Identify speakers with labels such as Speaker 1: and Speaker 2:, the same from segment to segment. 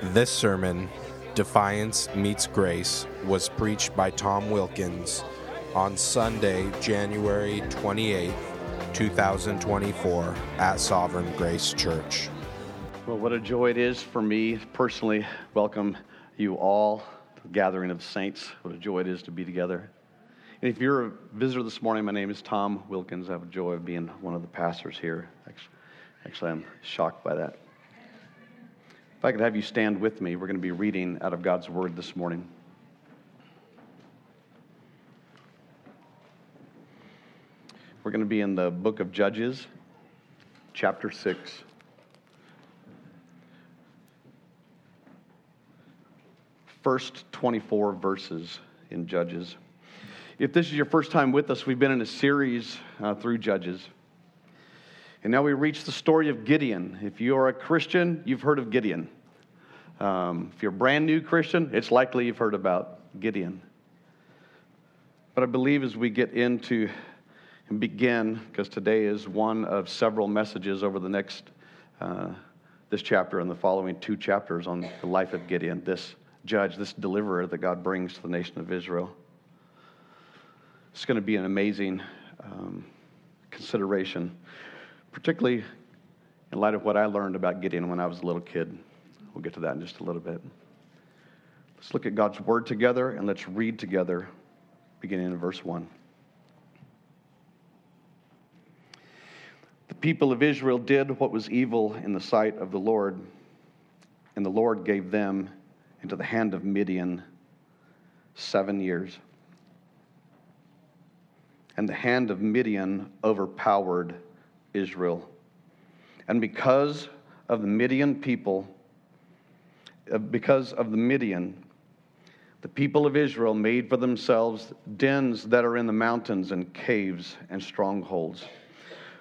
Speaker 1: This sermon, Defiance Meets Grace, was preached by Tom Wilkins on Sunday, January 28, 2024, at Sovereign Grace Church.
Speaker 2: Well, what a joy it is for me personally. Welcome you all to the gathering of saints. What a joy it is to be together. And if you're a visitor this morning, my name is Tom Wilkins. I have a joy of being one of the pastors here. Actually, I'm shocked by that. If I could have you stand with me, we're going to be reading out of God's Word this morning. We're going to be in the book of Judges, chapter 6. First 24 verses in Judges. If this is your first time with us, we've been in a series uh, through Judges. And now we reach the story of Gideon. If you are a Christian, you've heard of Gideon. Um, if you're a brand new Christian, it's likely you've heard about Gideon. But I believe as we get into and begin, because today is one of several messages over the next, uh, this chapter and the following two chapters on the life of Gideon, this judge, this deliverer that God brings to the nation of Israel. It's going to be an amazing um, consideration particularly in light of what I learned about Gideon when I was a little kid. We'll get to that in just a little bit. Let's look at God's word together and let's read together, beginning in verse 1. The people of Israel did what was evil in the sight of the Lord, and the Lord gave them into the hand of Midian seven years. And the hand of Midian overpowered Israel. And because of the Midian people, uh, because of the Midian, the people of Israel made for themselves dens that are in the mountains and caves and strongholds.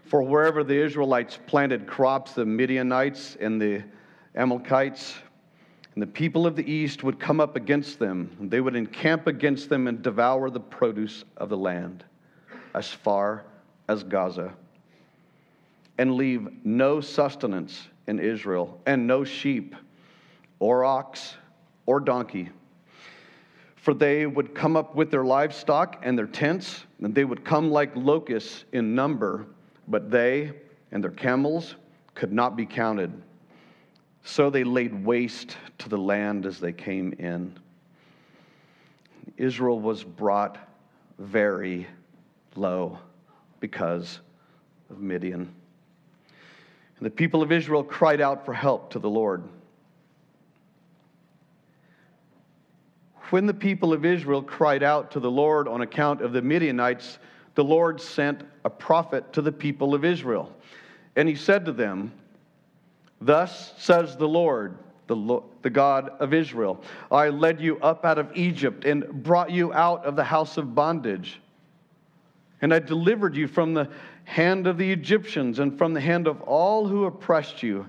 Speaker 2: For wherever the Israelites planted crops, the Midianites and the Amalekites and the people of the east would come up against them. They would encamp against them and devour the produce of the land as far as Gaza and leave no sustenance in Israel, and no sheep, or ox, or donkey. For they would come up with their livestock and their tents, and they would come like locusts in number, but they and their camels could not be counted. So they laid waste to the land as they came in. Israel was brought very low because of Midian. And the people of Israel cried out for help to the Lord. When the people of Israel cried out to the Lord on account of the Midianites, the Lord sent a prophet to the people of Israel. And he said to them, Thus says the Lord, the, the God of Israel I led you up out of Egypt and brought you out of the house of bondage. And I delivered you from the hand of the Egyptians and from the hand of all who oppressed you,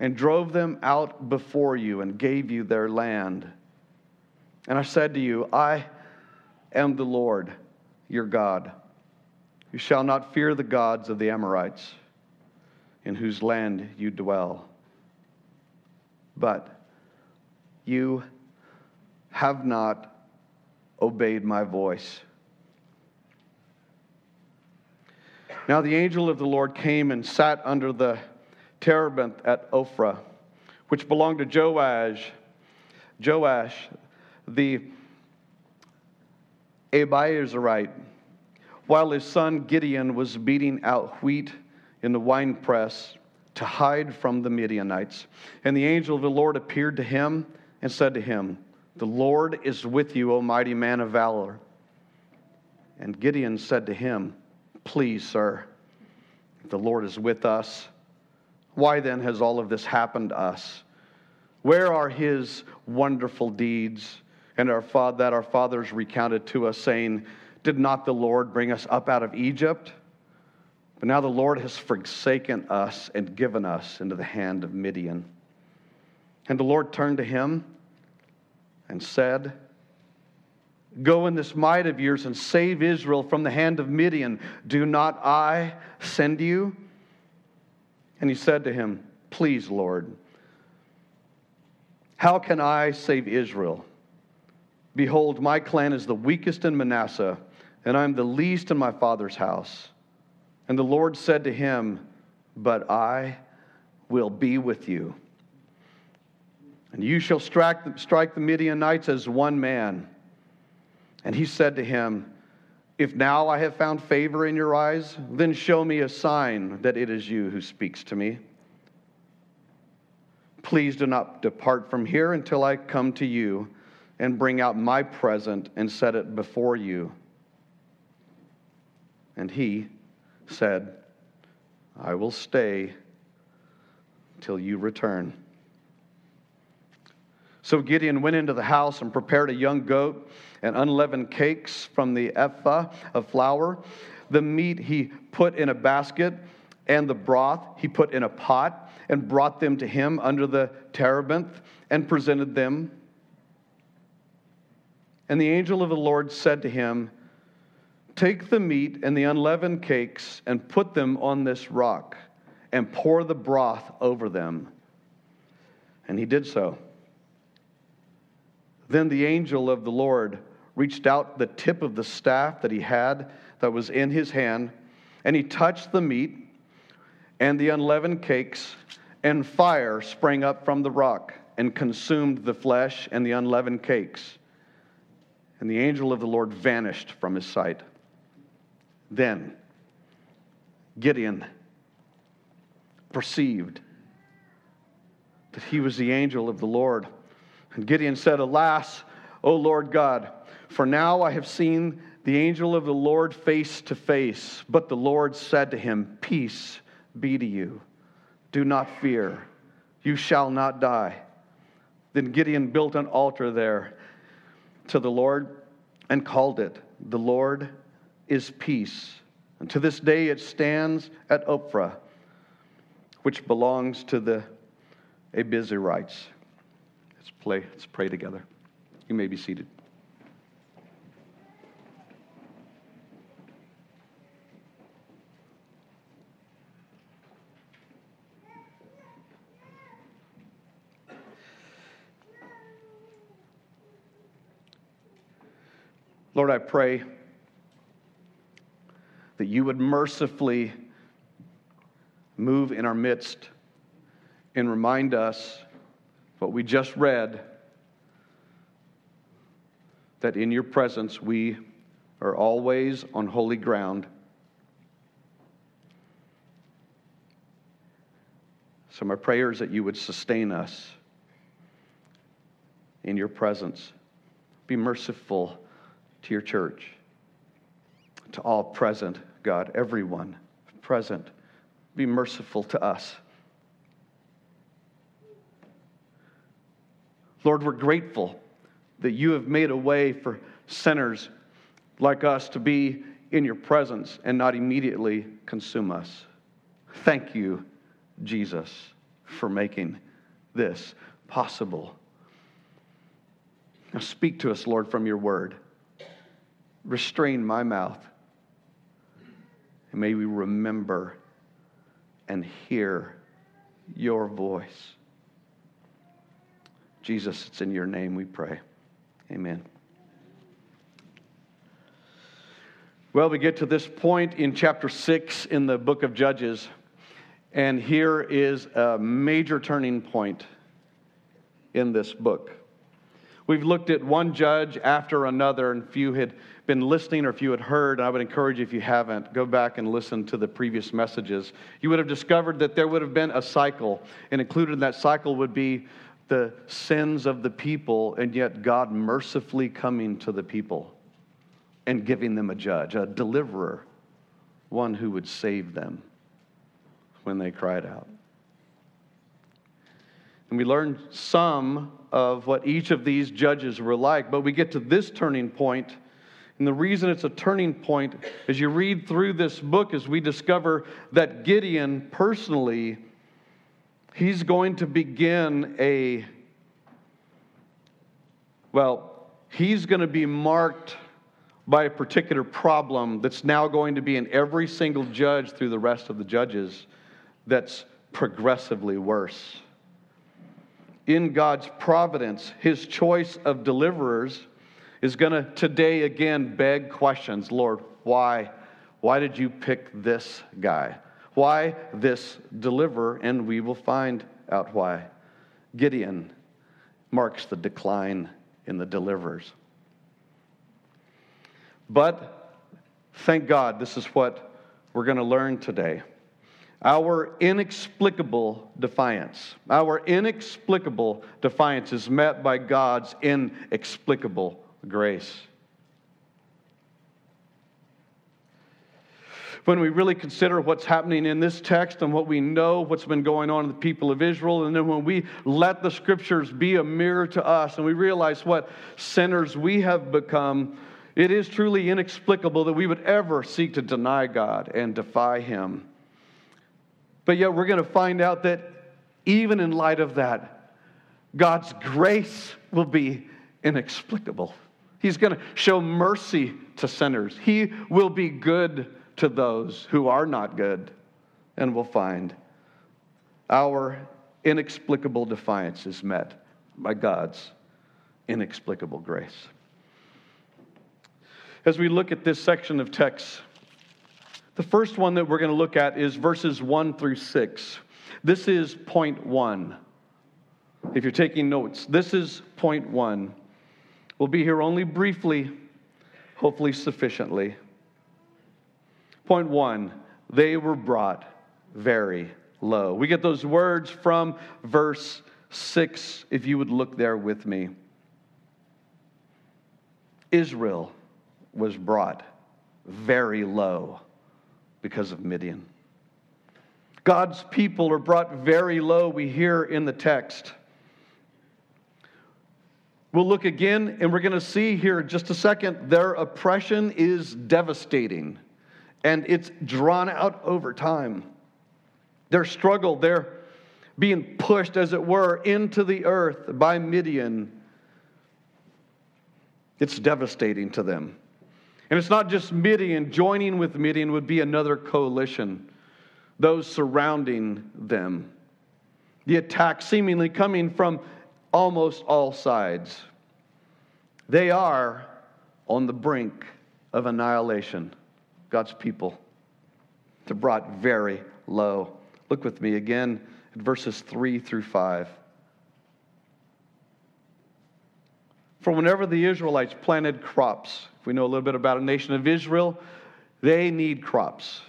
Speaker 2: and drove them out before you and gave you their land. And I said to you, I am the Lord your God. You shall not fear the gods of the Amorites, in whose land you dwell. But you have not obeyed my voice Now the angel of the Lord came and sat under the terebinth at Ophrah, which belonged to Joash, Joash, the Abiezrite, while his son Gideon was beating out wheat in the winepress to hide from the Midianites. And the angel of the Lord appeared to him and said to him, The Lord is with you, O mighty man of valor. And Gideon said to him, Please, sir, the Lord is with us, why then has all of this happened to us? Where are his wonderful deeds and our that our fathers recounted to us, saying, Did not the Lord bring us up out of Egypt? But now the Lord has forsaken us and given us into the hand of Midian. And the Lord turned to him and said, Go in this might of yours and save Israel from the hand of Midian. Do not I send you? And he said to him, Please, Lord. How can I save Israel? Behold, my clan is the weakest in Manasseh, and I am the least in my father's house. And the Lord said to him, But I will be with you. And you shall strike the, Midianites as one man. And he said to him, If now I have found favor in your eyes, then show me a sign that it is you who speaks to me. Please do not depart from here until I come to you and bring out my present and set it before you. And he said, I will stay till you return. So Gideon went into the house and prepared a young goat and unleavened cakes from the ephah of flour. The meat he put in a basket, and the broth he put in a pot, and brought them to him under the terebinth, and presented them. And the angel of the Lord said to him, Take the meat and the unleavened cakes and put them on this rock, and pour the broth over them. And he did so. Then the angel of the Lord reached out the tip of the staff that he had that was in his hand, and he touched the meat and the unleavened cakes, and fire sprang up from the rock and consumed the flesh and the unleavened cakes. And the angel of the Lord vanished from his sight. Then Gideon perceived that he was the angel of the Lord. And Gideon said, Alas, O Lord God, for now I have seen the angel of the Lord face to face. But the Lord said to him, Peace be to you. Do not fear. You shall not die. Then Gideon built an altar there to the Lord and called it, The Lord is Peace. And to this day it stands at Ophrah, which belongs to the Abiezrites. Let's, play, let's pray together. You may be seated. Lord, I pray that you would mercifully move in our midst and remind us what we just read that in your presence we are always on holy ground. So, my prayer is that you would sustain us in your presence. Be merciful to your church, to all present, God, everyone present. Be merciful to us. Lord, we're grateful that you have made a way for sinners like us to be in your presence and not immediately consume us. Thank you, Jesus, for making this possible. Now, speak to us, Lord, from your word restrain my mouth. And may we remember and hear your voice. Jesus, it's in your name we pray. Amen. Well, we get to this point in chapter 6 in the book of Judges, and here is a major turning point in this book. We've looked at one judge after another, and if you had been listening or if you had heard, I would encourage you if you haven't, go back and listen to the previous messages. You would have discovered that there would have been a cycle, and included in that cycle would be the sins of the people, and yet God mercifully coming to the people and giving them a judge, a deliverer, one who would save them when they cried out. And we learned some of what each of these judges were like, but we get to this turning point and the reason it's a turning point as you read through this book is we discover that Gideon personally he's going to begin a well, he's going to be marked by a particular problem that's now going to be in every single judge through the rest of the judges that's progressively worse. in God's providence, his choice of deliverers is going to today again beg questions. Lord, why? Why did you pick this guy? Why this deliverer? And we will find out why. Gideon marks the decline in the deliverers. But thank God, this is what we're going to learn today. Our inexplicable defiance, our inexplicable defiance is met by God's inexplicable grace. When we really consider what's happening in this text and what we know, what's been going on in the people of Israel, and then when we let the scriptures be a mirror to us and we realize what sinners we have become, it is truly inexplicable that we would ever seek to deny God and defy Him. But yet, we're going to find out that even in light of that, God's grace will be inexplicable. He's going to show mercy to sinners. He will be good to those who are not good, and we'll find our inexplicable defiance is met by God's inexplicable grace. As we look at this section of text, the first one that we're going to look at is verses 1 through 6. This is point 1. If you're taking notes, this is point 1. We'll be here only briefly, hopefully sufficiently. Point one, they were brought very low. We get those words from verse 6, if you would look there with me. Israel was brought very low because of Midian. God's people are brought very low, we hear in the text. We'll look again, and we're going to see here in just a second, their oppression is devastating and it's drawn out over time. Their struggle, they're being pushed, as it were, into the earth by Midian. It's devastating to them. And it's not just Midian, joining with Midian would be another coalition, those surrounding them. The attack seemingly coming from almost all sides. They are on the brink of annihilation. God's people. They're brought very low. Look with me again at verses 3 through 5. For whenever the Israelites planted crops, if we know a little bit about a nation of Israel, they need crops.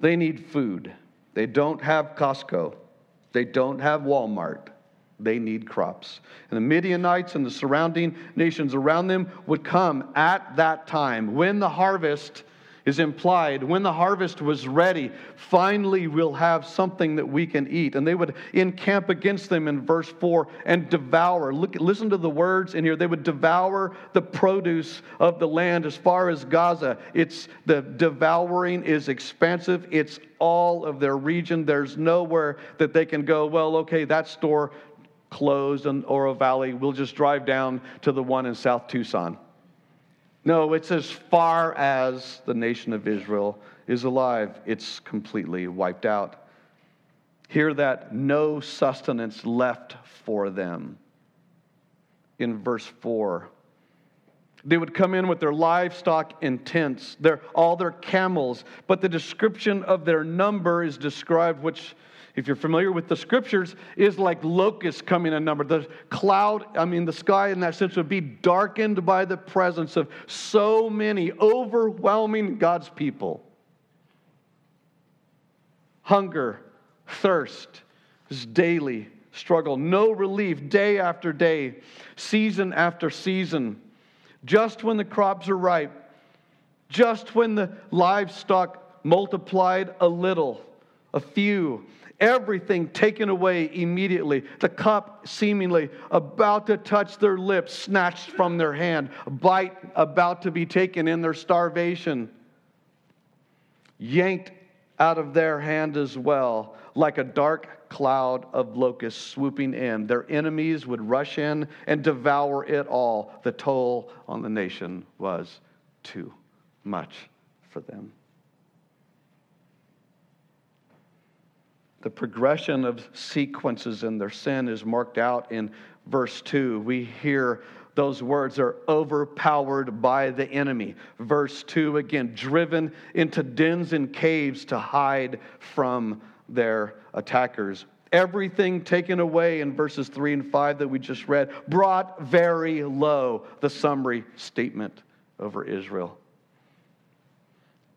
Speaker 2: They need food. They don't have Costco. They don't have Walmart. They need crops. And the Midianites and the surrounding nations around them would come at that time when the harvest is implied. When the harvest was ready, finally we'll have something that we can eat. And they would encamp against them in verse 4 and devour. Look, listen to the words in here. They would devour the produce of the land as far as Gaza. It's the devouring is expansive. It's all of their region. There's nowhere that they can go, well, okay, that store closed in Oro Valley. We'll just drive down to the one in South Tucson. No, it's as far as the nation of Israel is alive, it's completely wiped out. Hear that no sustenance left for them. In verse 4, they would come in with their livestock in tents, their, all their camels, but the description of their number is described, which if you're familiar with the scriptures, is like locusts coming in number. The cloud, I mean, the sky in that sense would be darkened by the presence of so many overwhelming God's people. Hunger, thirst, is daily struggle, no relief day after day, season after season. Just when the crops are ripe, just when the livestock multiplied a little, a few, everything taken away immediately. The cup seemingly about to touch their lips, snatched from their hand, a bite about to be taken in their starvation, yanked out of their hand as well, like a dark cloud of locusts swooping in. Their enemies would rush in and devour it all. The toll on the nation was too much for them. The progression of sequences in their sin is marked out in verse 2. We hear those words are overpowered by the enemy. Verse 2 again, driven into dens and caves to hide from their attackers. Everything taken away in verses 3 and 5 that we just read, brought very low, the summary statement over Israel.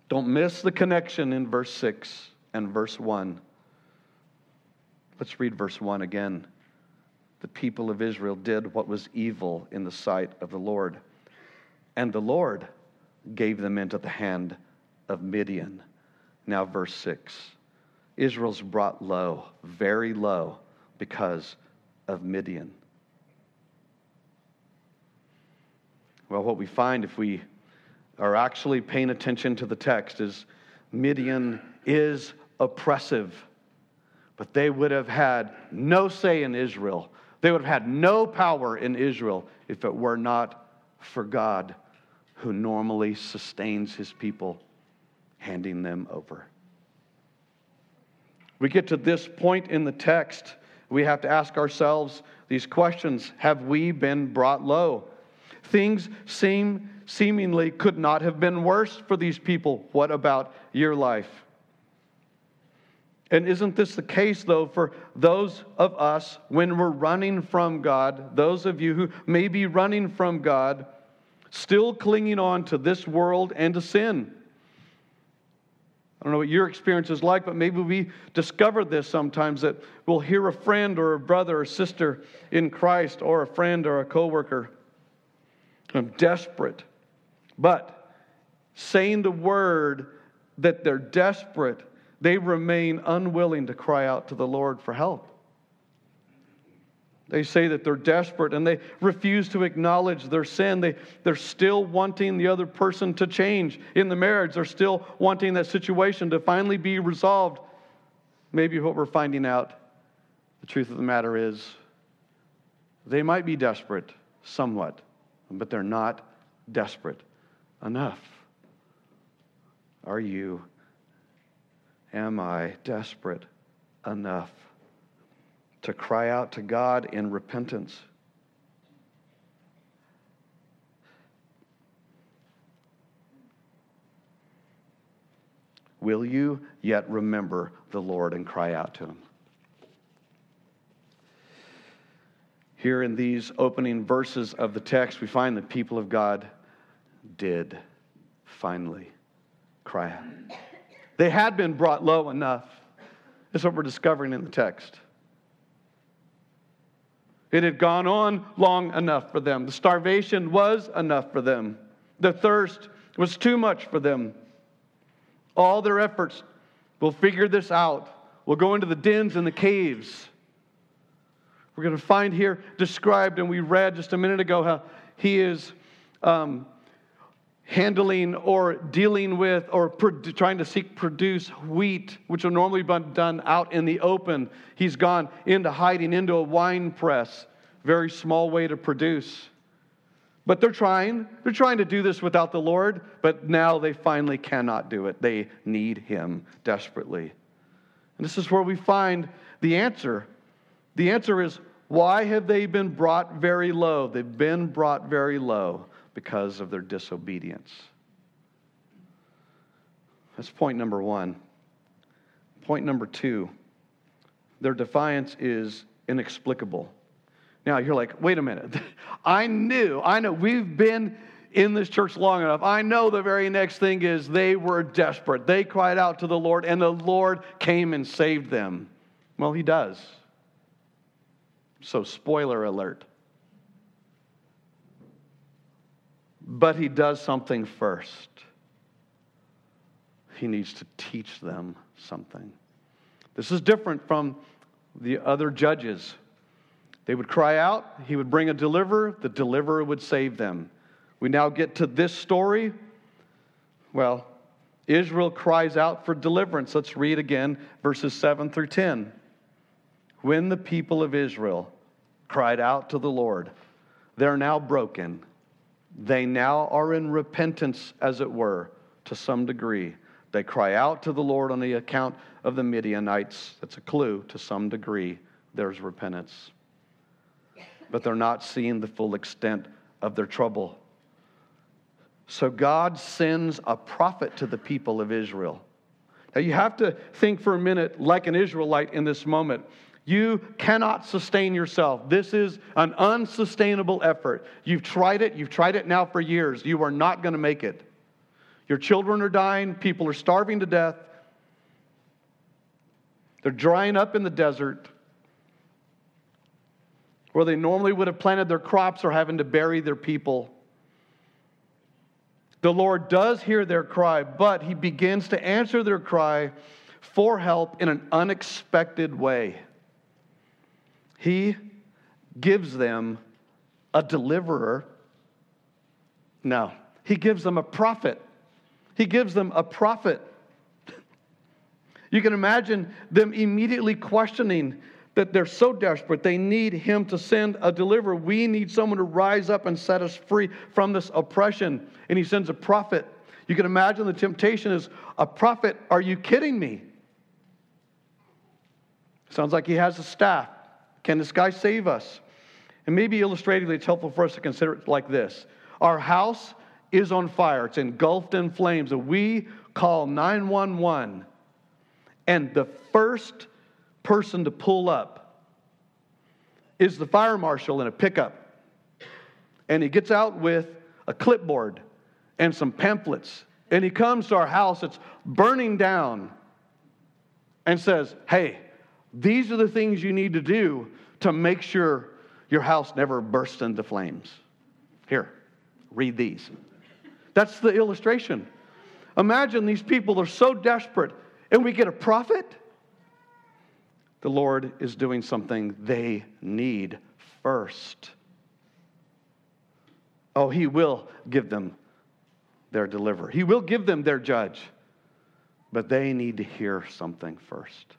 Speaker 2: Don't miss the connection in verse 6 and verse 1. Let's read verse 1 again the people of Israel did what was evil in the sight of the Lord. And the Lord gave them into the hand of Midian. Now, verse 6 Israel's brought low, very low, because of Midian. Well, what we find if we are actually paying attention to the text is Midian is oppressive, but they would have had no say in Israel they would have had no power in Israel if it were not for God who normally sustains his people, handing them over. We get to this point in the text, we have to ask ourselves these questions Have we been brought low? Things seem seemingly could not have been worse for these people. What about your life? And isn't this the case, though, for those of us when we're running from God, those of you who may be running from God, still clinging on to this world and to sin? I don't know what your experience is like, but maybe we discover this sometimes that we'll hear a friend or a brother or sister in Christ or a friend or a coworker. I'm desperate. But saying the word that they're desperate they remain unwilling to cry out to the Lord for help. They say that they're desperate and they refuse to acknowledge their sin. They, they're still wanting the other person to change in the marriage. They're still wanting that situation to finally be resolved. Maybe what we're finding out, the truth of the matter is, they might be desperate somewhat, but they're not desperate enough. Are you am I desperate enough to cry out to God in repentance? Will you yet remember the Lord and cry out to Him? Here in these opening verses of the text, we find the people of God did finally cry out. They had been brought low enough. That's what we're discovering in the text. It had gone on long enough for them. The starvation was enough for them. The thirst was too much for them. All their efforts will figure this out. We'll go into the dens and the caves. We're going to find here described, and we read just a minute ago how he is um, handling or dealing with or trying to seek produce wheat, which will normally be done out in the open. He's gone into hiding into a wine press. Very small way to produce. But they're trying. They're trying to do this without the Lord, but now they finally cannot do it. They need Him desperately. And this is where we find the answer. The answer is why have they been brought very low? They've been brought very low because of their disobedience. That's point number one. Point number two their defiance is inexplicable. Now you're like, wait a minute. I knew, I know, we've been in this church long enough. I know the very next thing is they were desperate. They cried out to the Lord, and the Lord came and saved them. Well, He does. So, spoiler alert. But he does something first. He needs to teach them something. This is different from the other judges. They would cry out, he would bring a deliverer, the deliverer would save them. We now get to this story. Well, Israel cries out for deliverance. Let's read again verses 7 through 10. When the people of Israel cried out to the Lord, they're now broken they now are in repentance, as it were, to some degree. They cry out to the Lord on the account of the Midianites. That's a clue to some degree. There's repentance. But they're not seeing the full extent of their trouble. So God sends a prophet to the people of Israel. Now you have to think for a minute like an Israelite in this moment. You cannot sustain yourself. This is an unsustainable effort. You've tried it, you've tried it now for years. You are not going to make it. Your children are dying, people are starving to death, they're drying up in the desert. Where they normally would have planted their crops or having to bury their people. The Lord does hear their cry, but He begins to answer their cry for help in an unexpected way. He gives them a deliverer. No, He gives them a prophet. He gives them a prophet. You can imagine them immediately questioning that they're so desperate, they need him to send a deliverer. We need someone to rise up and set us free from this oppression. And he sends a prophet. You can imagine the temptation is a prophet. Are you kidding me? Sounds like he has a staff. Can this guy save us? And maybe illustratively, it's helpful for us to consider it like this Our house is on fire, it's engulfed in flames, and we call 911. And the first person to pull up is the fire marshal in a pickup. And he gets out with a clipboard and some pamphlets. And he comes to our house, it's burning down, and says, Hey, these are the things you need to do to make sure your house never bursts into flames. Here, read these. That's the illustration. Imagine these people are so desperate, and we get a prophet the Lord is doing something they need first. Oh, He will give them their deliverer, He will give them their judge, but they need to hear something first.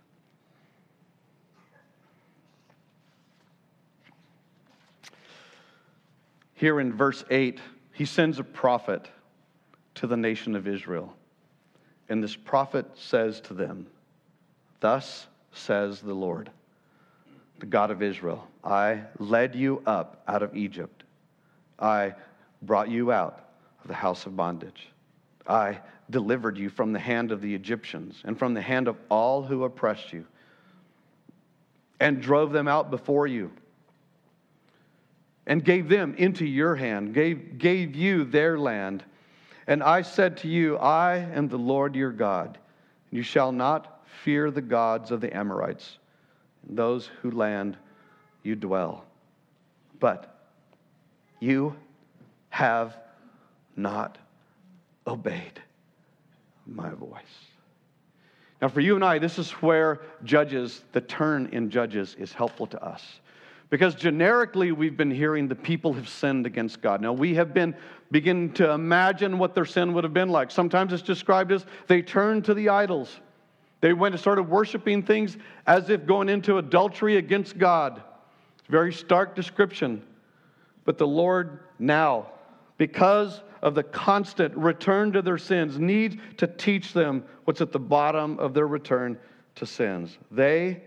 Speaker 2: Here in verse 8, he sends a prophet to the nation of Israel. And this prophet says to them, Thus says the Lord, the God of Israel. I led you up out of Egypt. I brought you out of the house of bondage. I delivered you from the hand of the Egyptians and from the hand of all who oppressed you, and drove them out before you, and gave them into your hand, gave, gave you their land. And I said to you, I am the Lord your God. And you shall not fear the gods of the Amorites, those who land you dwell. But you have not obeyed my voice. Now, for you and I, this is where Judges, the turn in Judges, is helpful to us. Because generically, we've been hearing the people have sinned against God. Now, we have been beginning to imagine what their sin would have been like. Sometimes it's described as they turned to the idols. They went and started worshiping things as if going into adultery against God. It's a Very stark description. But the Lord now, because of the constant return to their sins, needs to teach them what's at the bottom of their return to sins. They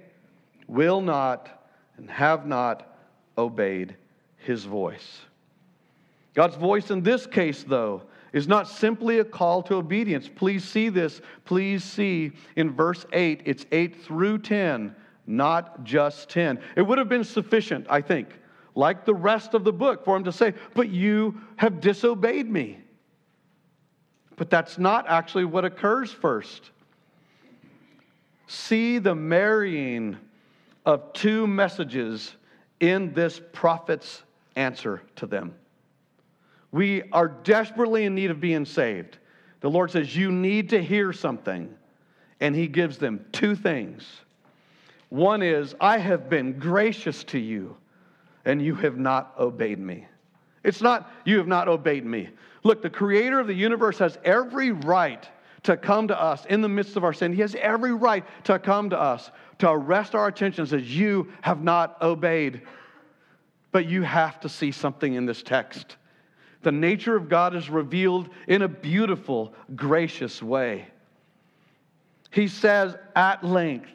Speaker 2: will not and have not obeyed his voice. God's voice in this case, though, is not simply a call to obedience. Please see this. Please see in verse 8, it's 8 through 10, not just 10. It would have been sufficient, I think, like the rest of the book, for him to say, But you have disobeyed me. But that's not actually what occurs first. See the marrying of two messages in this prophet's answer to them. We are desperately in need of being saved. The Lord says, You need to hear something. And He gives them two things. One is, I have been gracious to you, and you have not obeyed me. It's not, you have not obeyed me. Look, the creator of the universe has every right to come to us in the midst of our sin. He has every right to come to us, to arrest our attention, says, You have not obeyed. But you have to see something in this text. The nature of God is revealed in a beautiful, gracious way. He says at length,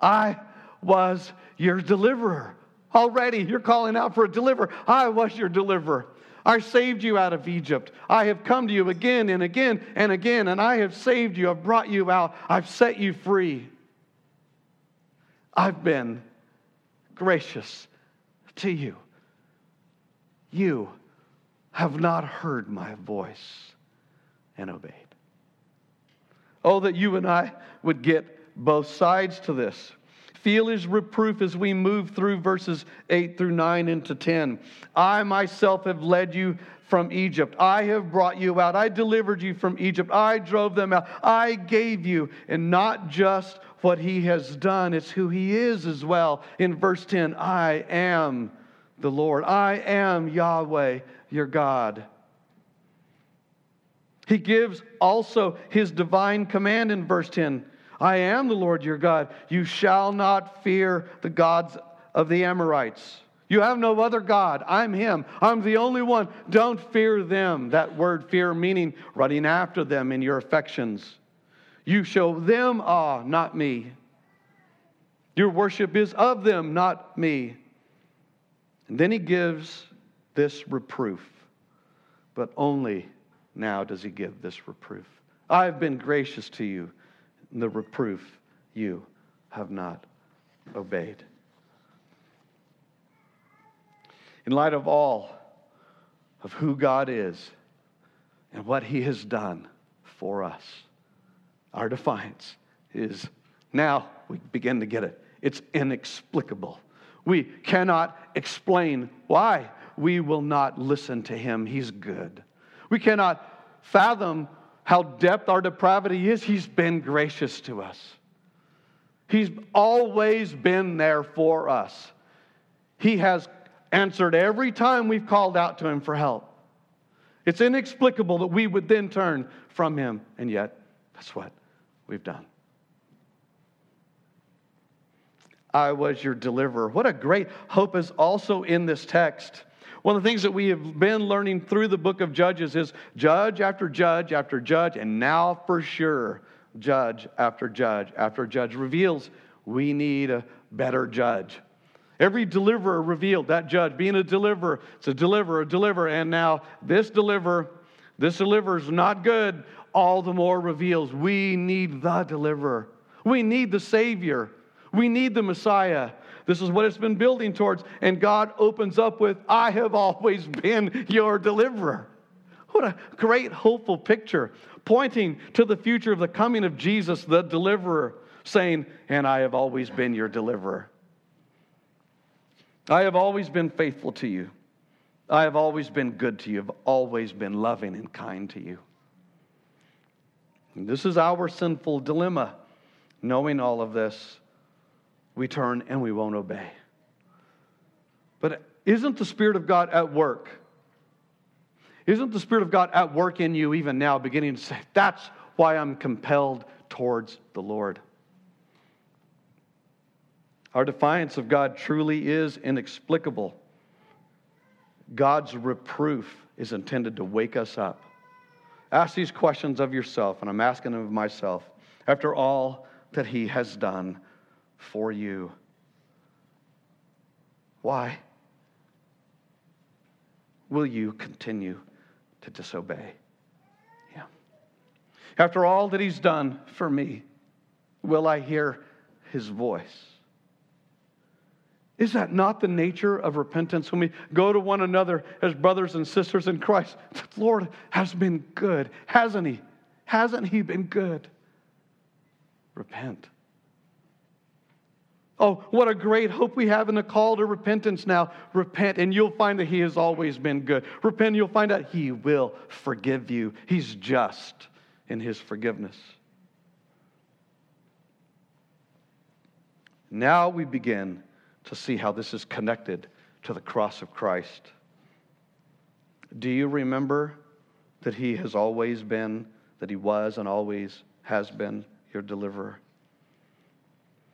Speaker 2: I was your deliverer. Already, you're calling out for a deliverer. I was your deliverer. I saved you out of Egypt. I have come to you again and again and again, and I have saved you. I've brought you out. I've set you free. I've been gracious to you. You have not heard my voice and obeyed. Oh, that you and I would get both sides to this. Feel his reproof as we move through verses 8 through 9 into 10. I myself have led you from Egypt. I have brought you out. I delivered you from Egypt. I drove them out. I gave you, and not just what he has done, it's who he is as well. In verse 10, I am the Lord. I am Yahweh, your God. He gives also his divine command in verse 10 I am the Lord your God. You shall not fear the gods of the Amorites. You have no other God. I'm Him. I'm the only one. Don't fear them. That word fear meaning running after them in your affections. You show them awe, not me. Your worship is of them, not me. And then he gives this reproof, but only now does he give this reproof. I've been gracious to you the reproof you have not obeyed. In light of all of who God is and what He has done for us, our defiance is now we begin to get it. It's inexplicable. We cannot explain why we will not listen to Him. He's good. We cannot fathom how depth our depravity is, He's been gracious to us. He's always been there for us. He has answered every time we've called out to Him for help. It's inexplicable that we would then turn from Him, and yet that's what we've done. I was your deliverer. What a great hope is also in this text. One of the things that we have been learning through the book of Judges is judge after judge after judge, and now for sure, judge after judge after judge reveals we need a better judge. Every deliverer revealed that judge being a deliverer. It's a deliverer, a deliverer, and now this deliverer, this deliverer is not good. All the more reveals we need the deliverer. We need the Savior. We need the Messiah. This is what it's been building towards. And God opens up with, I have always been your deliverer. What a great, hopeful picture, pointing to the future of the coming of Jesus, the deliverer, saying, And I have always been your deliverer. I have always been faithful to you. I have always been good to you. I've always been loving and kind to you. And this is our sinful dilemma, knowing all of this we turn and we won't obey. But isn't the Spirit of God at work? Isn't the Spirit of God at work in you even now, beginning to say, That's why I'm compelled towards the Lord? Our defiance of God truly is inexplicable. God's reproof is intended to wake us up. Ask these questions of yourself, and I'm asking them of myself. After all that He has done, for you. Why will you continue to disobey Him? After all that He's done for me, will I hear His voice? Is that not the nature of repentance when we go to one another as brothers and sisters in Christ? The Lord has been good, hasn't He? Hasn't He been good? Repent. Oh, what a great hope we have in the call to repentance now. Repent, and you'll find that He has always been good. Repent, and you'll find out He will forgive you. He's just in His forgiveness. Now we begin to see how this is connected to the cross of Christ. Do you remember that He has always been, that He was and always has been your deliverer?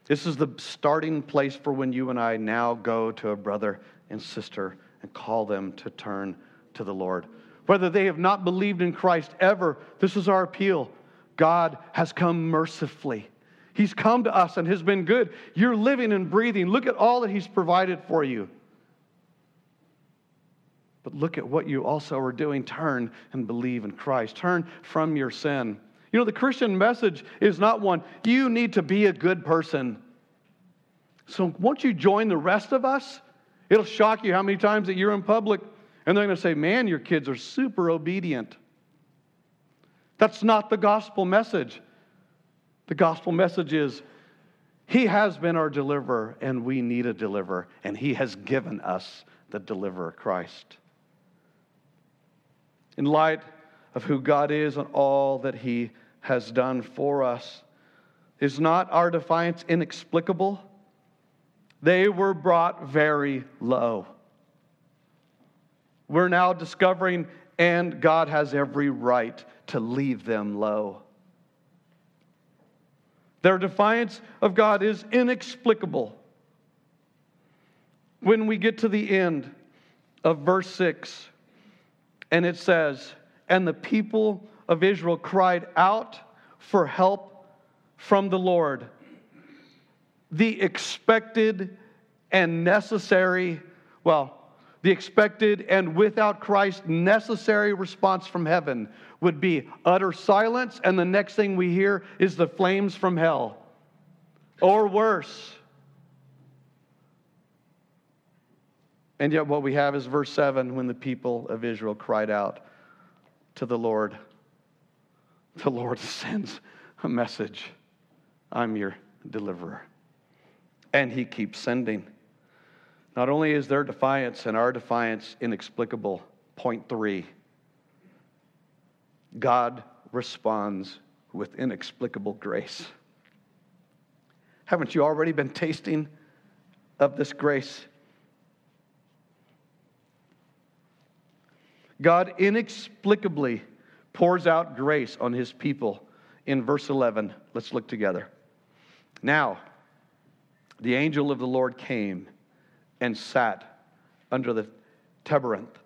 Speaker 2: This is the starting place for when you and I now go to a brother and sister and call them to turn to the Lord. Whether they have not believed in Christ ever, this is our appeal. God has come mercifully. He's come to us and has been good. You're living and breathing. Look at all that He's provided for you. But look at what you also are doing. Turn and believe in Christ. Turn from your sin. You know, the Christian message is not one, you need to be a good person. So once you join the rest of us, it'll shock you how many times that you're in public and they're going to say, man, your kids are super obedient. That's not the gospel message. The gospel message is He has been our deliverer, and we need a deliverer, and He has given us the deliverer, Christ. In light of who God is and all that He has done for us, is not our defiance inexplicable? They were brought very low. We're now discovering, and God has every right to leave them low. Their defiance of God is inexplicable. When we get to the end of verse 6, and it says, And the people of Israel cried out for help from the Lord. The expected and necessary, well, the expected and without Christ necessary response from heaven would be utter silence, and the next thing we hear is the flames from hell. Or worse. And yet, what we have is verse 7 when the people of Israel cried out to the Lord. The Lord sends a message I'm your deliverer. And he keeps sending. Not only is their defiance and our defiance inexplicable, point three, God responds with inexplicable grace. Haven't you already been tasting of this grace? God inexplicably pours out grace on his people in verse 11. Let's look together. Now, the angel of the Lord came and sat under the terebinth.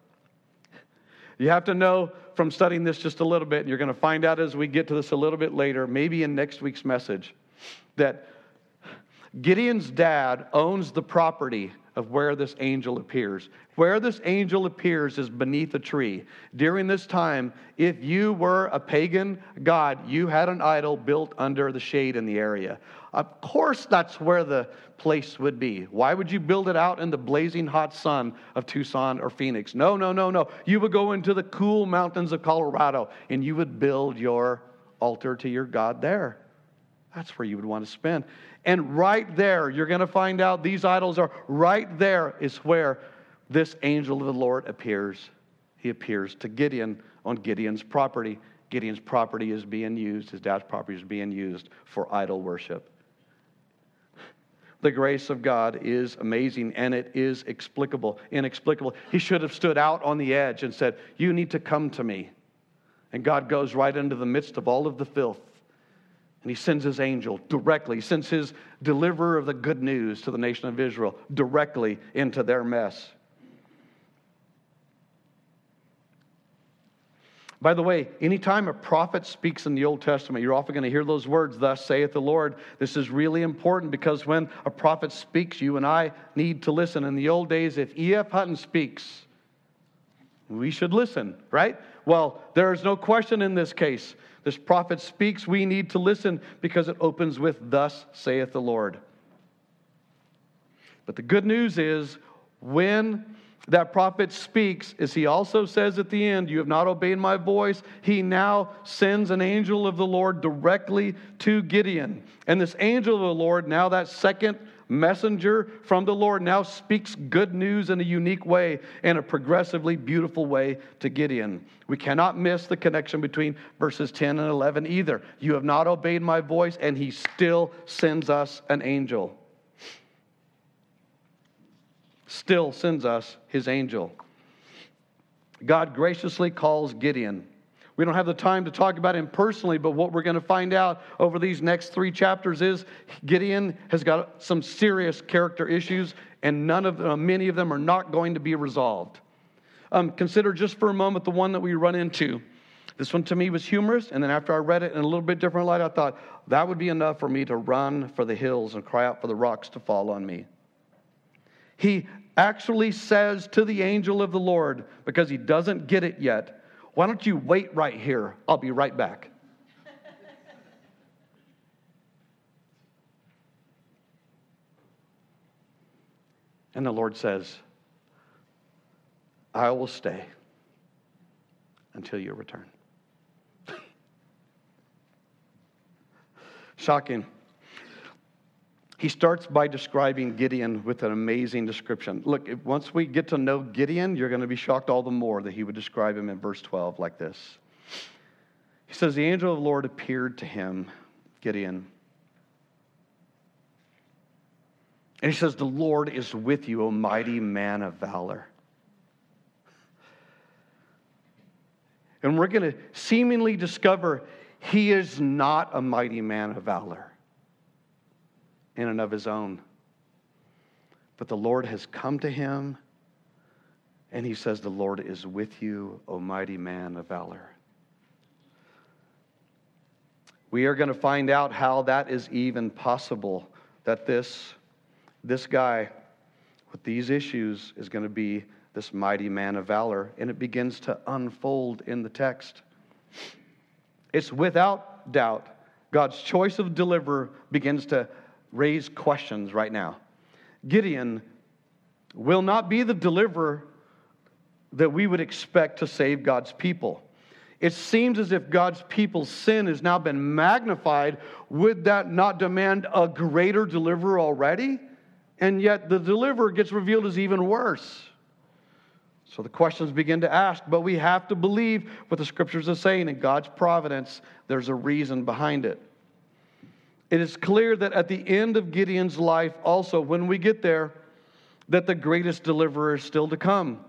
Speaker 2: You have to know from studying this just a little bit, and you're going to find out as we get to this a little bit later, maybe in next week's message, that Gideon's dad owns the property of where this angel appears. Where this angel appears is beneath a tree. During this time, if you were a pagan god, you had an idol built under the shade in the area. Of course, that's where the place would be. Why would you build it out in the blazing hot sun of Tucson or Phoenix? No, no, no, no. You would go into the cool mountains of Colorado and you would build your altar to your God there. That's where you would want to spend. And right there, you're going to find out these idols are right there, is where this angel of the Lord appears. He appears to Gideon on Gideon's property. Gideon's property is being used, his dad's property is being used for idol worship. The grace of God is amazing and it is explicable, inexplicable. He should have stood out on the edge and said, You need to come to me. And God goes right into the midst of all of the filth and he sends his angel directly, he sends his deliverer of the good news to the nation of Israel directly into their mess. By the way, anytime a prophet speaks in the Old Testament, you're often going to hear those words, Thus saith the Lord. This is really important because when a prophet speaks, you and I need to listen. In the old days, if E.F. Hutton speaks, we should listen, right? Well, there is no question in this case this prophet speaks, we need to listen because it opens with, Thus saith the Lord. But the good news is, when that prophet speaks, as he also says at the end, You have not obeyed my voice, he now sends an angel of the Lord directly to Gideon. And this angel of the Lord, now that second messenger from the Lord now speaks good news in a unique way, and a progressively beautiful way to Gideon. We cannot miss the connection between verses 10 and 11 either. You have not obeyed my voice, and he still sends us an angel. Still sends us his angel. God graciously calls Gideon. We don't have the time to talk about him personally, but what we're going to find out over these next three chapters is Gideon has got some serious character issues, and none of them, many of them are not going to be resolved. Um, consider just for a moment the one that we run into. This one to me was humorous, and then after I read it in a little bit different light, I thought that would be enough for me to run for the hills and cry out for the rocks to fall on me. He actually says to the angel of the Lord, because he doesn't get it yet, Why don't you wait right here? I'll be right back. and the Lord says, I will stay until you return. Shocking. He starts by describing Gideon with an amazing description. Look, once we get to know Gideon, you're going to be shocked all the more that he would describe him in verse 12 like this. He says, The angel of the Lord appeared to him, Gideon. And he says, The Lord is with you, O mighty man of valor. And we're going to seemingly discover he is not a mighty man of valor in and of his own. But the Lord has come to him, and he says, The Lord is with you, O mighty man of valor. We are going to find out how that is even possible, that this, this guy with these issues is going to be this mighty man of valor, and it begins to unfold in the text. It's without doubt God's choice of deliverer begins to raise questions right now. Gideon will not be the deliverer that we would expect to save God's people. It seems as if God's people's sin has now been magnified. Would that not demand a greater deliverer already? And yet the deliverer gets revealed as even worse. So the questions begin to ask, but we have to believe what the scriptures are saying. In God's providence, there's a reason behind it. It is clear that at the end of Gideon's life, also, when we get there, that the greatest deliverer is still to come.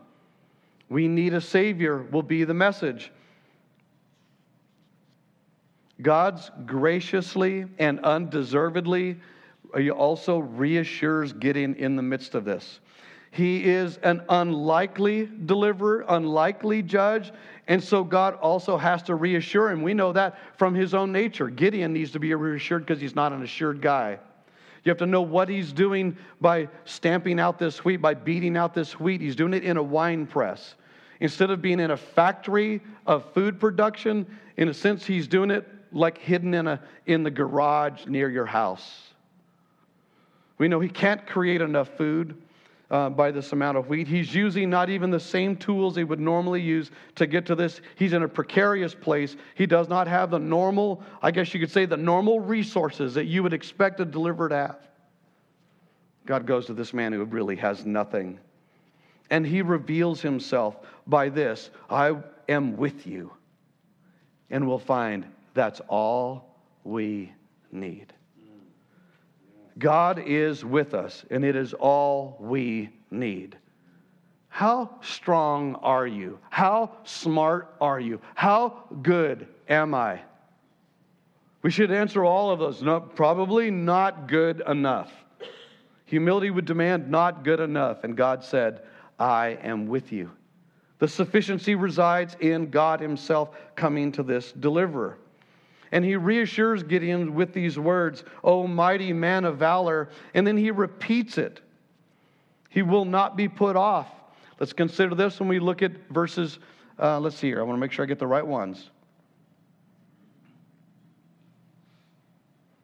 Speaker 2: We need a Savior, will be the message. God's graciously and undeservedly also reassures Gideon in the midst of this. He is an unlikely deliverer, unlikely judge, and so God also has to reassure him. We know that from his own nature. Gideon needs to be reassured because he's not an assured guy. You have to know what he's doing by stamping out this wheat, by beating out this wheat. He's doing it in a wine press. Instead of being in a factory of food production, in a sense, he's doing it like hidden in, a, in the garage near your house. We know he can't create enough food uh, by this amount of wheat. He's using not even the same tools he would normally use to get to this. He's in a precarious place. He does not have the normal, I guess you could say, the normal resources that you would expect a deliverer to have. God goes to this man who really has nothing. And he reveals himself by this I am with you. And we'll find that's all we need. God is with us, and it is all we need. How strong are you? How smart are you? How good am I? We should answer all of those. No, probably not good enough. Humility would demand not good enough. And God said, I am with you. The sufficiency resides in God Himself coming to this deliverer. And he reassures Gideon with these words, O mighty man of valor. And then he repeats it. He will not be put off. Let's consider this when we look at verses. Uh, let's see here. I want to make sure I get the right ones.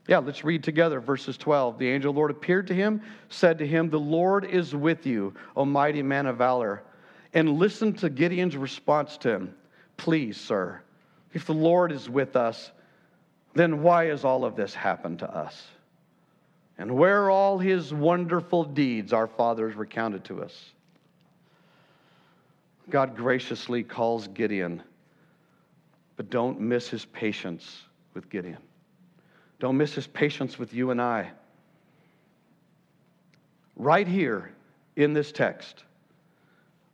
Speaker 2: Yeah, let's read together verses 12. The angel of the Lord appeared to him, said to him, The Lord is with you, O mighty man of valor. And listen to Gideon's response to him. Please, sir, if the Lord is with us, then why has all of this happened to us? And where are all his wonderful deeds our fathers recounted to us? God graciously calls Gideon, but don't miss his patience with Gideon. Don't miss his patience with you and I. Right here in this text,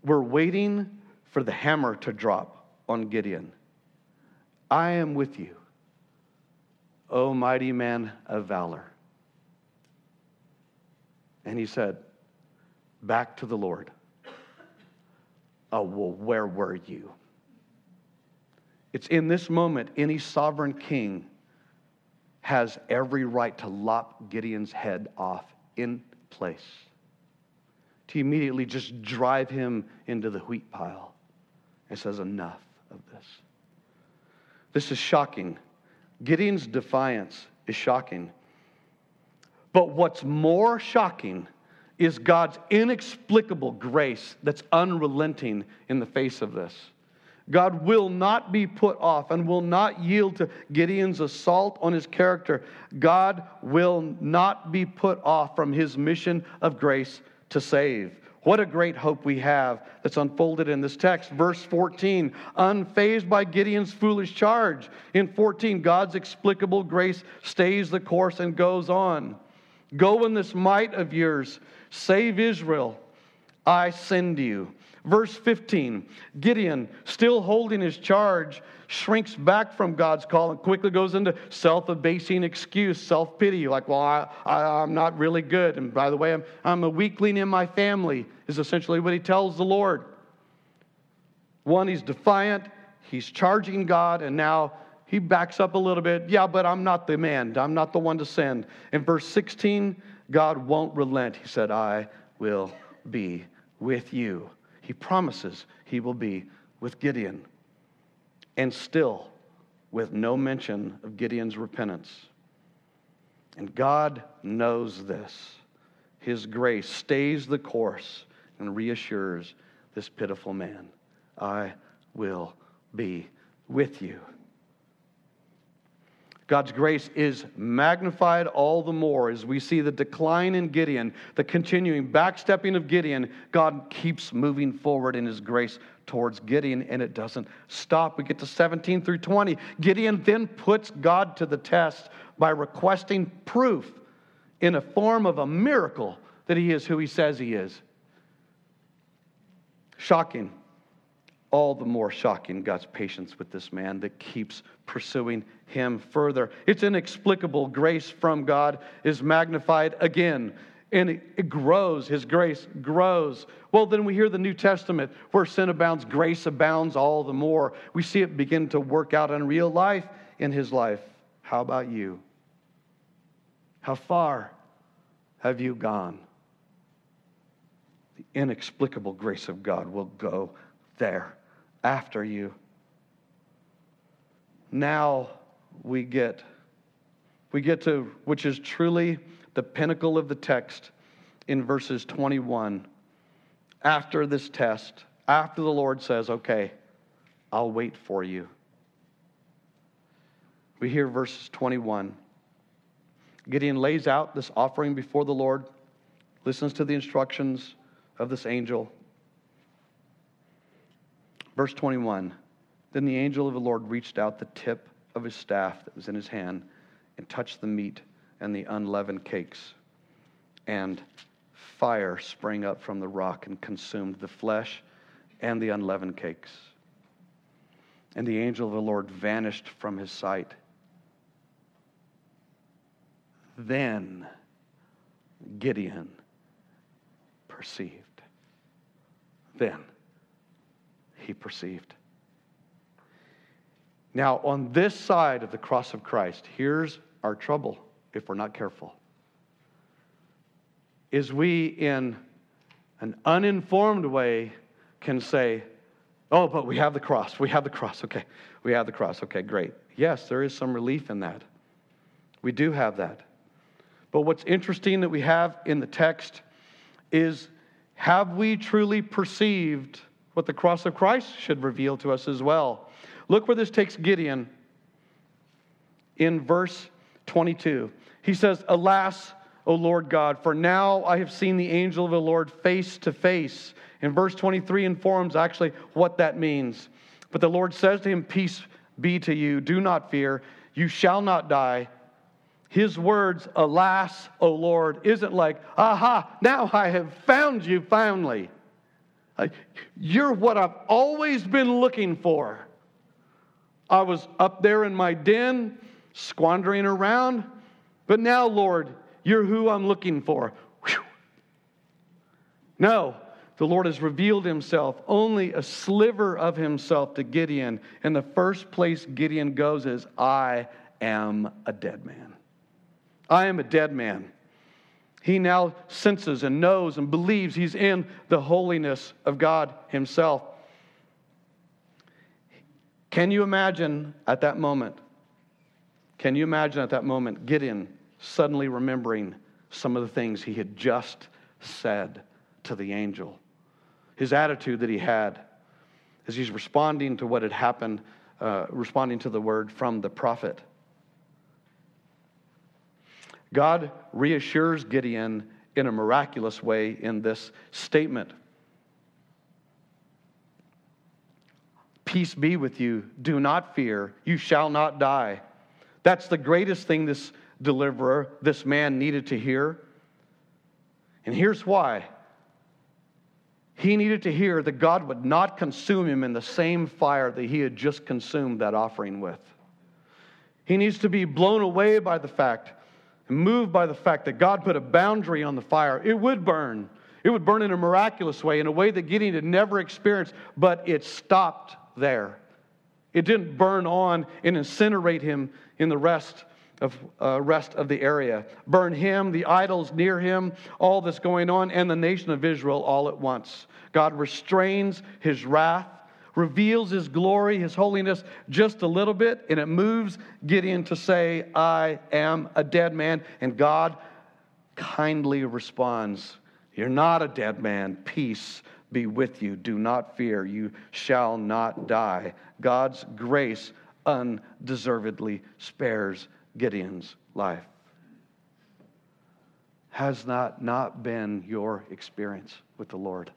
Speaker 2: we're waiting for the hammer to drop on Gideon. I am with you. O mighty man of valor. And he said, Back to the Lord. Oh, well, where were you? It's in this moment any sovereign king has every right to lop Gideon's head off in place, to immediately just drive him into the wheat pile. and says, Enough of this. This is shocking. Gideon's defiance is shocking. But what's more shocking is God's inexplicable grace that's unrelenting in the face of this. God will not be put off and will not yield to Gideon's assault on his character. God will not be put off from his mission of grace to save. What a great hope we have that's unfolded in this text. Verse 14, unfazed by Gideon's foolish charge. In 14, God's explicable grace stays the course and goes on. Go in this might of yours, save Israel. I send you. Verse 15 Gideon, still holding his charge, shrinks back from God's call and quickly goes into self abasing excuse, self pity, like, well, I, I, am not really good. And by the way, I'm, I'm a weakling in my family, is essentially what he tells the Lord. One, he's defiant, he's charging God, and now he backs up a little bit. Yeah, but I'm not the man, I'm not the one to send. In verse 16, God won't relent. He said, I will be with you. He promises he will be with Gideon and still with no mention of Gideon's repentance. And God knows this. His grace stays the course and reassures this pitiful man I will be with you. God's grace is magnified all the more as we see the decline in Gideon, the continuing backstepping of Gideon. God keeps moving forward in his grace towards Gideon, and it doesn't stop. We get to 17 through 20. Gideon then puts God to the test by requesting proof in a form of a miracle that he is who he says he is. Shocking all the more shocking God's patience with this man that keeps pursuing him further. It's inexplicable. Grace from God is magnified again. And it grows, his grace grows. Well, then we hear the New Testament where sin abounds, grace abounds all the more. We see it begin to work out in real life in his life. How about you? How far have you gone? The inexplicable grace of God will go there after you. Now we get we get to which is truly the pinnacle of the text in verses 21. After this test, after the Lord says, "Okay, I'll wait for you." We hear verses 21. Gideon lays out this offering before the Lord, listens to the instructions of this angel, Verse 21 Then the angel of the Lord reached out the tip of his staff that was in his hand and touched the meat and the unleavened cakes. And fire sprang up from the rock and consumed the flesh and the unleavened cakes. And the angel of the Lord vanished from his sight. Then Gideon perceived. Then he perceived. Now, on this side of the cross of Christ, here's our trouble if we're not careful. Is we, in an uninformed way, can say, Oh, but we have the cross. We have the cross. Okay. We have the cross. Okay, great. Yes, there is some relief in that. We do have that. But what's interesting that we have in the text is have we truly perceived what the cross of Christ should reveal to us as well. Look where this takes Gideon in verse 22. He says, Alas, O Lord God, for now I have seen the angel of the Lord face to face. In verse 23 informs actually what that means. But the Lord says to him, Peace be to you, do not fear, you shall not die. His words, Alas, O Lord, isn't like, Aha, now I have found you finally. You're what I've always been looking for. I was up there in my den, squandering around, but now, Lord, you're who I'm looking for. Whew. No, the Lord has revealed himself, only a sliver of himself to Gideon. And the first place Gideon goes is, I am a dead man. I am a dead man. He now senses and knows and believes he's in the holiness of God himself. Can you imagine at that moment? Can you imagine at that moment Gideon suddenly remembering some of the things he had just said to the angel? His attitude that he had as he's responding to what had happened, uh, responding to the word from the prophet. God reassures Gideon in a miraculous way in this statement Peace be with you. Do not fear. You shall not die. That's the greatest thing this deliverer, this man, needed to hear. And here's why he needed to hear that God would not consume him in the same fire that he had just consumed that offering with. He needs to be blown away by the fact, moved by the fact that God put a boundary on the fire. It would burn. It would burn in a miraculous way, in a way that Gideon had never experienced, but it stopped there. It didn't burn on and incinerate him in the rest of uh, rest of the area. Burn him, the idols near him, all that's going on, and the nation of Israel all at once. God restrains his wrath, reveals his glory, his holiness just a little bit, and it moves Gideon to say, I am a dead man. And God kindly responds, You're not a dead man. Peace be with you. Do not fear. You shall not die. God's grace undeservedly spares Gideon's life. Has that not been your experience with the Lord?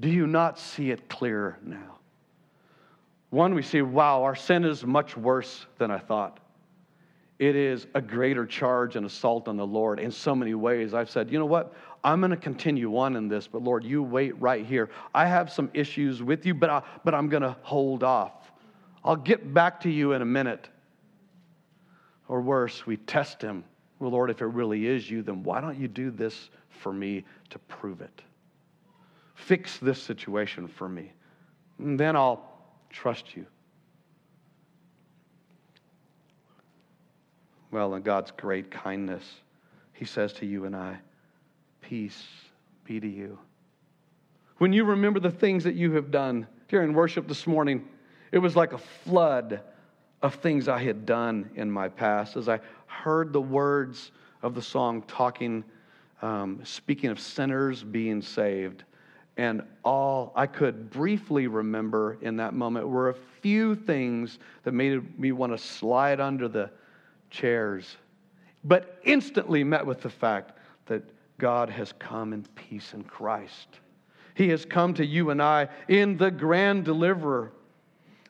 Speaker 2: Do you not see it clear now? One, we see, wow, our sin is much worse than I thought. It is a greater charge and assault on the Lord in so many ways. I've said, you know what? I'm going to continue on in this, but Lord, you wait right here. I have some issues with you, but, I, but I'm going to hold off. I'll get back to you in a minute. Or worse, we test him. Well, Lord, if it really is you, then why don't you do this for me to prove it? Fix this situation for me. And then I'll trust you. Well, in God's great kindness, He says to you and I, Peace be to you. When you remember the things that you have done, here in worship this morning, it was like a flood of things I had done in my past. As I heard the words of the song talking, um, speaking of sinners being saved, and all I could briefly remember in that moment were a few things that made me want to slide under the chairs, but instantly met with the fact that God has come in peace in Christ. He has come to you and I in the grand deliverer.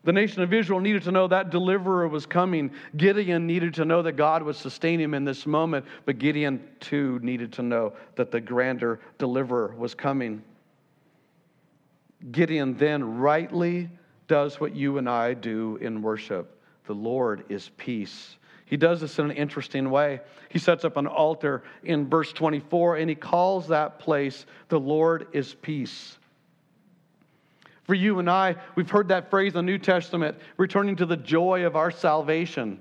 Speaker 2: The nation of Israel needed to know that deliverer was coming. Gideon needed to know that God would sustain him in this moment, but Gideon too needed to know that the grander deliverer was coming. Gideon then rightly does what you and I do in worship. The Lord is peace. He does this in an interesting way. He sets up an altar in verse 24 and he calls that place, The Lord is Peace. For you and I, we've heard that phrase in the New Testament, returning to the joy of our salvation.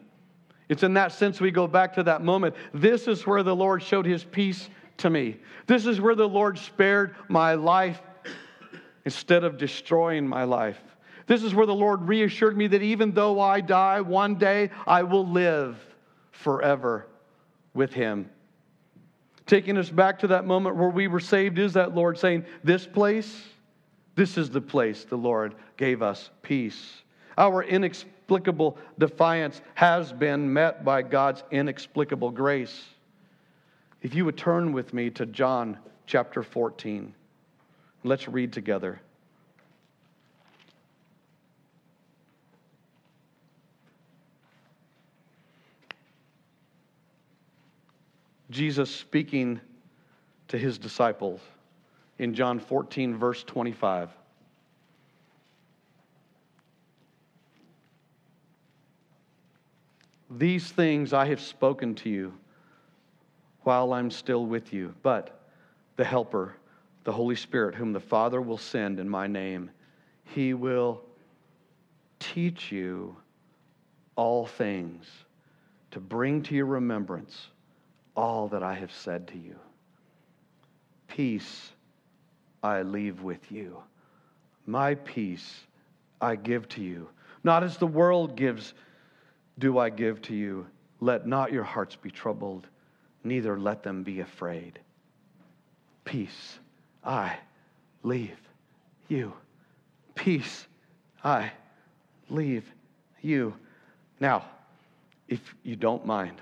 Speaker 2: It's in that sense we go back to that moment. This is where the Lord showed his peace to me. This is where the Lord spared my life instead of destroying my life. This is where the Lord reassured me that even though I die one day, I will live forever with Him. Taking us back to that moment where we were saved is that Lord saying, This place, this is the place the Lord gave us peace. Our inexplicable defiance has been met by God's inexplicable grace. If you would turn with me to John chapter 14, let's read together. Jesus speaking to his disciples in John 14, verse 25. These things I have spoken to you while I'm still with you, but the Helper, the Holy Spirit, whom the Father will send in my name. He will teach you all things to bring to your remembrance all that I have said to you. Peace I leave with you. My peace I give to you. Not as the world gives, do I give to you. Let not your hearts be troubled, neither let them be afraid. Peace I leave you. Peace I leave you. Now, if you don't mind,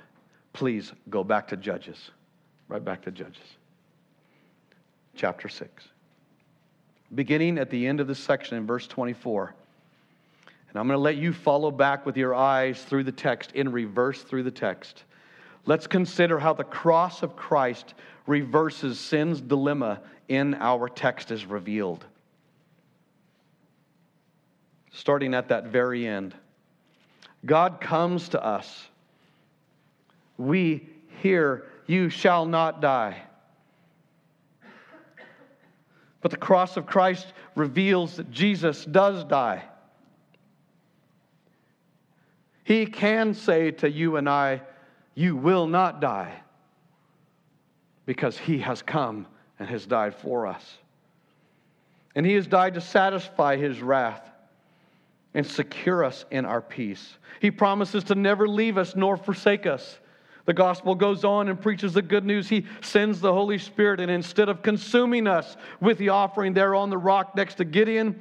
Speaker 2: please go back to Judges. Right back to Judges. Chapter 6. Beginning at the end of this section in verse 24. And I'm going to let you follow back with your eyes through the text, in reverse through the text. Let's consider how the cross of Christ reverses sin's dilemma in our text is revealed. Starting at that very end, God comes to us. We hear, You shall not die. But the cross of Christ reveals that Jesus does die. He can say to you and I, You will not die, because He has come and has died for us. And He has died to satisfy His wrath and secure us in our peace. He promises to never leave us nor forsake us. The gospel goes on and preaches the good news. He sends the Holy Spirit, and instead of consuming us with the offering there on the rock next to Gideon,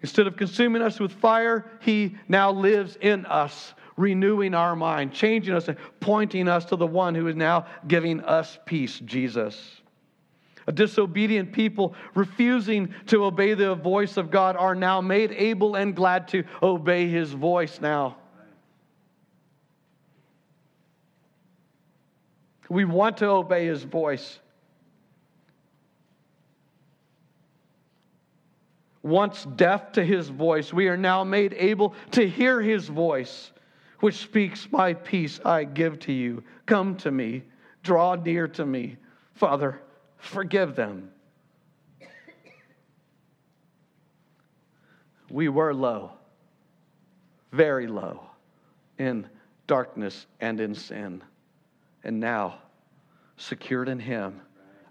Speaker 2: instead of consuming us with fire, He now lives in us renewing our mind, changing us, and pointing us to the one who is now giving us peace, Jesus. A disobedient people refusing to obey the voice of God are now made able and glad to obey his voice now. We want to obey his voice. Once deaf to his voice, we are now made able to hear his voice which speaks, My peace I give to you. Come to me, draw near to me. Father, forgive them. We were low, very low, in darkness and in sin. And now, secured in Him,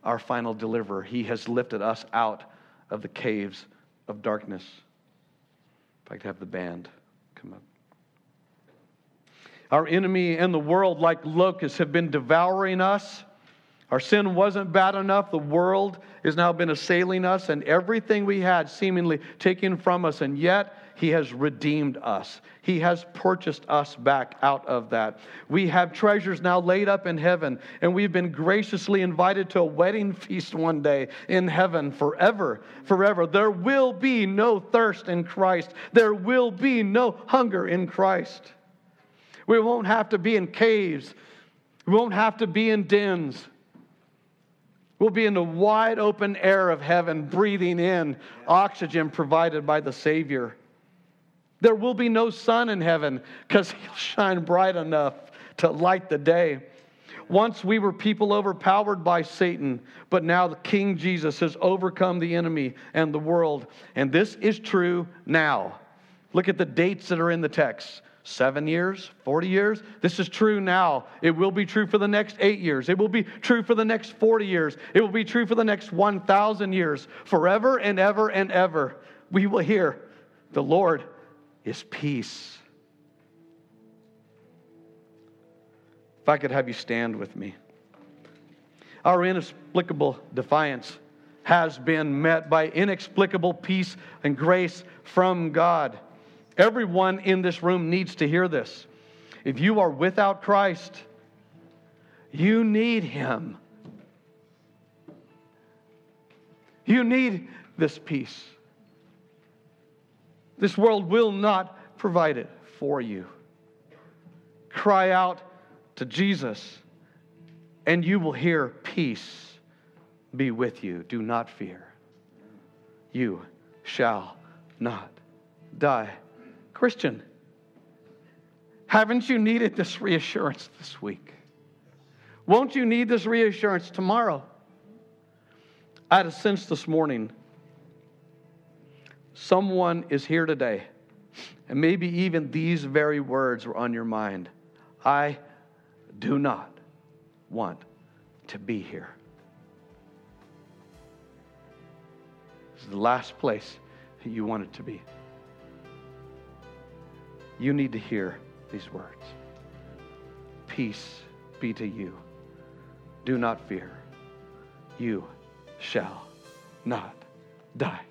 Speaker 2: our final deliverer, He has lifted us out of the caves of darkness. If I could have the band come up. Our enemy and the world, like locusts, have been devouring us. Our sin wasn't bad enough. The world has now been assailing us, and everything we had seemingly taken from us, and yet He has redeemed us. He has purchased us back out of that. We have treasures now laid up in heaven, and we've been graciously invited to a wedding feast one day in heaven forever, forever. There will be no thirst in Christ, there will be no hunger in Christ. We won't have to be in caves. We won't have to be in dens. We'll be in the wide open air of heaven, breathing in oxygen provided by the Savior. There will be no sun in heaven because He'll shine bright enough to light the day. Once we were people overpowered by Satan, but now the King Jesus has overcome the enemy and the world. And this is true now. Look at the dates that are in the text seven years, 40 years. This is true now. It will be true for the next eight years. It will be true for the next 40 years. It will be true for the next 1,000 years. Forever and ever and ever, we will hear the Lord is peace. If I could have you stand with me. Our inexplicable defiance has been met by inexplicable peace and grace from God. Everyone in this room needs to hear this. If you are without Christ, you need Him. You need this peace. This world will not provide it for you. Cry out to Jesus, and you will hear peace be with you. Do not fear. You shall not die. Christian, haven't you needed this reassurance this week? Won't you need this reassurance tomorrow? I had a sense this morning someone is here today, and maybe even these very words were on your mind. I do not want to be here. This is the last place you want it to be. You need to hear these words Peace be to you. Do not fear. You shall not die.